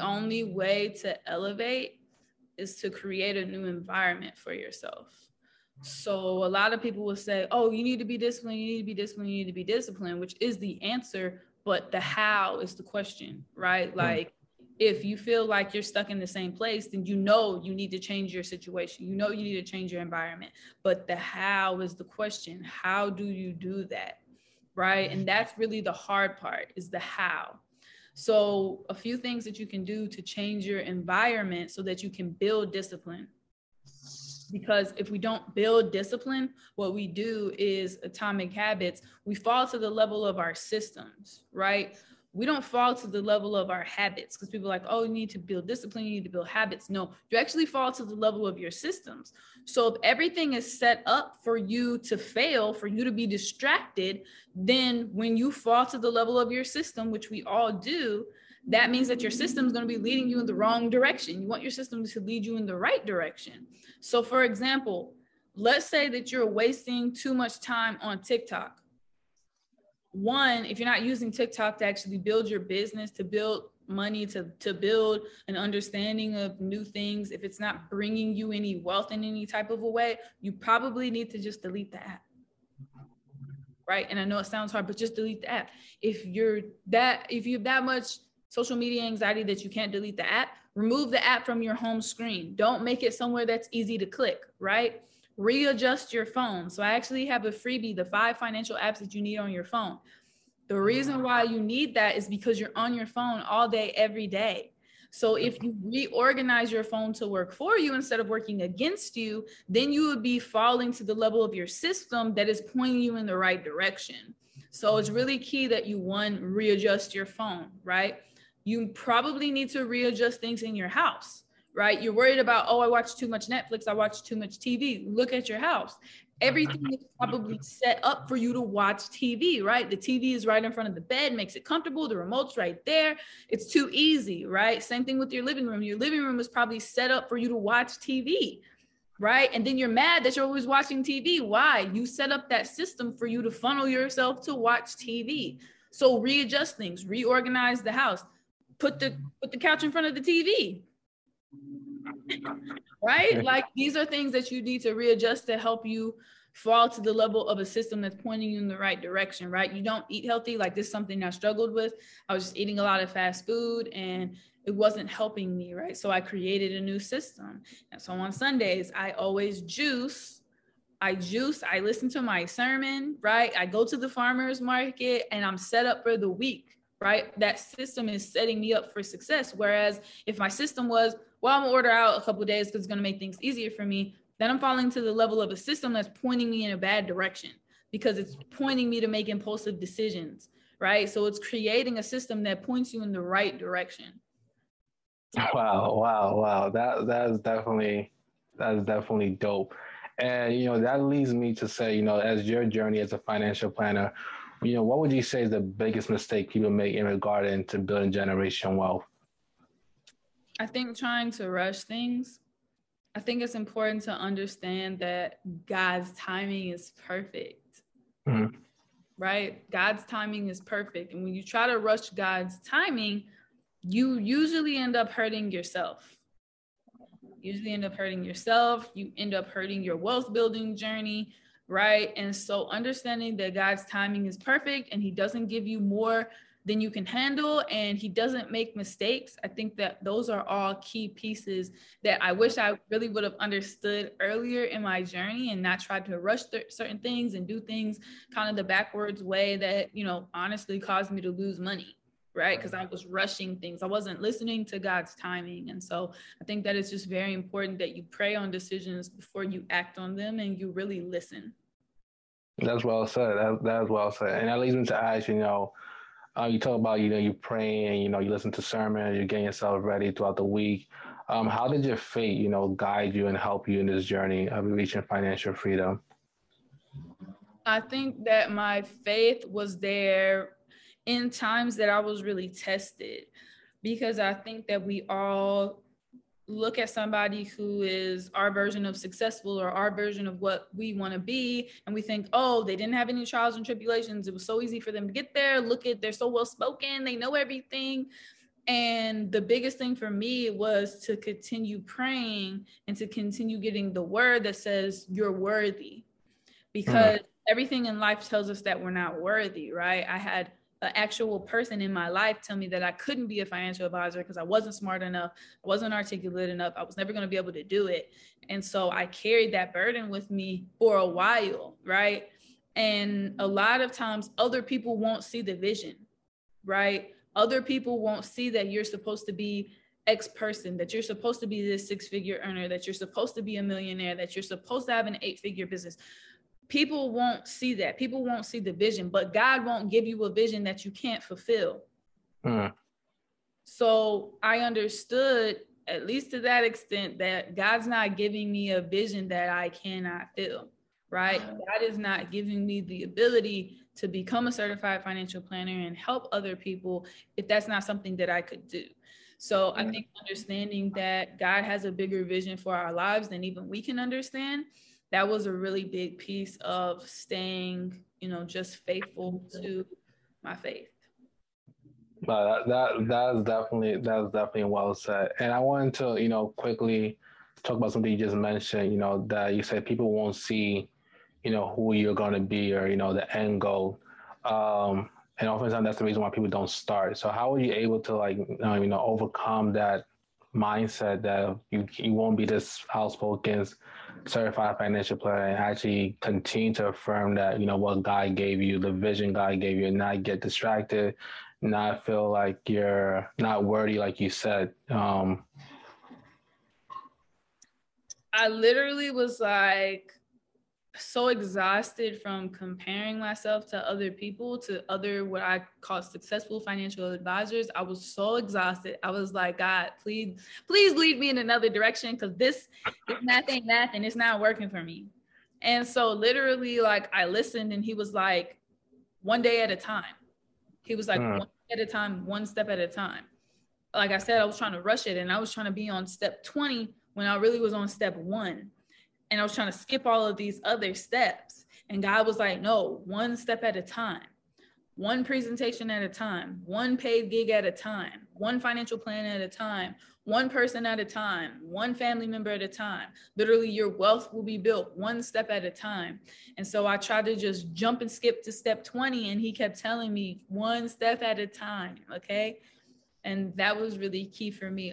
only way to elevate is to create a new environment for yourself. So a lot of people will say, "Oh, you need to be disciplined. You need to be disciplined. You need to be disciplined," which is the answer, but the how is the question, right? Mm-hmm. Like if you feel like you're stuck in the same place, then you know you need to change your situation. You know you need to change your environment. But the how is the question. How do you do that? Right? And that's really the hard part is the how. So, a few things that you can do to change your environment so that you can build discipline. Because if we don't build discipline, what we do is atomic habits, we fall to the level of our systems, right? We don't fall to the level of our habits because people are like, oh, you need to build discipline, you need to build habits. No, you actually fall to the level of your systems. So if everything is set up for you to fail, for you to be distracted, then when you fall to the level of your system, which we all do, that means that your system is going to be leading you in the wrong direction. You want your system to lead you in the right direction. So, for example, let's say that you're wasting too much time on TikTok one, if you're not using TikTok to actually build your business, to build money, to, to build an understanding of new things, if it's not bringing you any wealth in any type of a way, you probably need to just delete the app. Right. And I know it sounds hard, but just delete the app. If you're that, if you have that much social media anxiety that you can't delete the app, remove the app from your home screen. Don't make it somewhere that's easy to click, right? Readjust your phone. So I actually have a freebie, the five financial apps that you need on your phone. The reason mm-hmm. why you need that is because you're on your phone all day, every day. So if mm-hmm. you reorganize your phone to work for you instead of working against you, then you would be falling to the level of your system that is pointing you in the right direction. So it's mm-hmm. really key that you one readjust your phone, right? You probably need to readjust things in your house right? You're worried about, oh, I watch too much Netflix, I watch too much TV. Look at your house. Everything is probably set up for you to watch TV, right? The TV is right in front of the bed, makes it comfortable. The remote's right there. It's too easy, right? Same thing with your living room. Your living room is probably set up for you to watch TV, right? And then you're mad that you're always watching TV. Why? You set up that system for you to funnel yourself to watch TV. So readjust things, reorganize the house, put the put the couch in front of the TV, right? Like these are things that you need to readjust to help you fall to the level of a system that's pointing you in the right direction, right? You don't eat healthy. Like this is something I struggled with. I was just eating a lot of fast food and it wasn't helping me, right? So I created a new system. And so on Sundays, I always juice. I juice, I listen to my sermon, right? I go to the farmer's market and I'm set up for the week right? That system is setting me up for success. Whereas if my system was, well, I'm gonna order out a couple days because it's gonna make things easier for me, then I'm falling to the level of a system that's pointing me in a bad direction because it's pointing me to make impulsive decisions, right? So it's creating a system that points you in the right direction. Wow, wow, wow. That that is definitely that is definitely dope. And you know, that leads me to say, you know, as your journey as a financial planner, you know, what would you say is the biggest mistake people make in regard to building generation wealth? I think trying to rush things. I think it's important to understand that God's timing is perfect. Mm-hmm. Right? God's timing is perfect. And when you try to rush God's timing, you usually end up hurting yourself. usually end up hurting yourself. You end up hurting your wealth building journey right? And so understanding that God's timing is perfect and he doesn't give you more than you can handle and he doesn't make mistakes. I think that those are all key pieces that I wish I really would have understood earlier in my journey and not tried to rush th- certain things and do things kind of the backwards way that, you know, honestly caused me to lose money right? Because I was rushing things. I wasn't listening to God's timing. And so I think that it's just very important that you pray on decisions before you act on them and you really listen. That's well said. That, that's well said. And that leads me to ask, you know, uh, you talk about, you know, you praying, you know, you listen to sermons, you're getting yourself ready throughout the week. Um, how did your faith, you know, guide you and help you in this journey of reaching financial freedom? I think that my faith was there in times that I was really tested because I think that we all look at somebody who is our version of successful or our version of what we want to be and we think oh they didn't have any trials and tribulations it was so easy for them to get there look at they're so well spoken they know everything And the biggest thing for me was to continue praying and to continue getting the word that says you're worthy. Because mm. everything in life tells us that we're not worthy, right? I had an actual person in my life tell me that I couldn't be a financial advisor because I wasn't smart enough, I wasn't articulate enough, I was never going to be able to do it. And so I carried that burden with me for a while, right? And a lot of times other people won't see the vision, right? Other people won't see that you're supposed to be X person, that you're supposed to be this six figure earner, that you're supposed to be a millionaire, that you're supposed to have an eight figure business people won't see that. People won't see the vision, but God won't give you a vision that you can't fulfill. Hmm. So I understood, at least to that extent, that God's not giving me a vision that I cannot fill, right? God is not giving me the ability to become a certified financial planner and help other people if that's not something that I could do. So I think understanding that God has a bigger vision for our lives than even we can understand that was a really big piece of staying, you know, just faithful to my faith. But that that is definitely that's definitely well said. And I wanted to, you know, quickly talk about something you just mentioned. You know, that you said people won't see, you know, who you're going to be or you know the end goal. Um, and oftentimes that's the reason why people don't start. So how are you able to like, you know, overcome that mindset that you you won't be this outspoken certified financial planner and actually continue to affirm that you know what God gave you, the vision God gave you, and not get distracted, not feel like you're not worthy, like you said. Um, I literally was like, so exhausted from comparing myself to other people, to other what I call successful financial advisors. I was so exhausted. I was like, God, please, please lead me in another direction because this, ain't math and it's not working for me. And so literally, like I listened and he was like, one day at a time. He was like, mm. one at a time, one step at a time. Like I said, I was trying to rush it and I was trying to be on step 20 when I really was on step one and I was trying to skip all of these other steps. And God was like, no, one step at a time, one presentation at a time, one paid gig at a time, one financial plan at a time, one person at a time, one family member at a time. Literally, your wealth will be built one step at a time. And so I tried to just jump and skip to step 20, and he kept telling me one step at a time. Okay. And that was really key for me.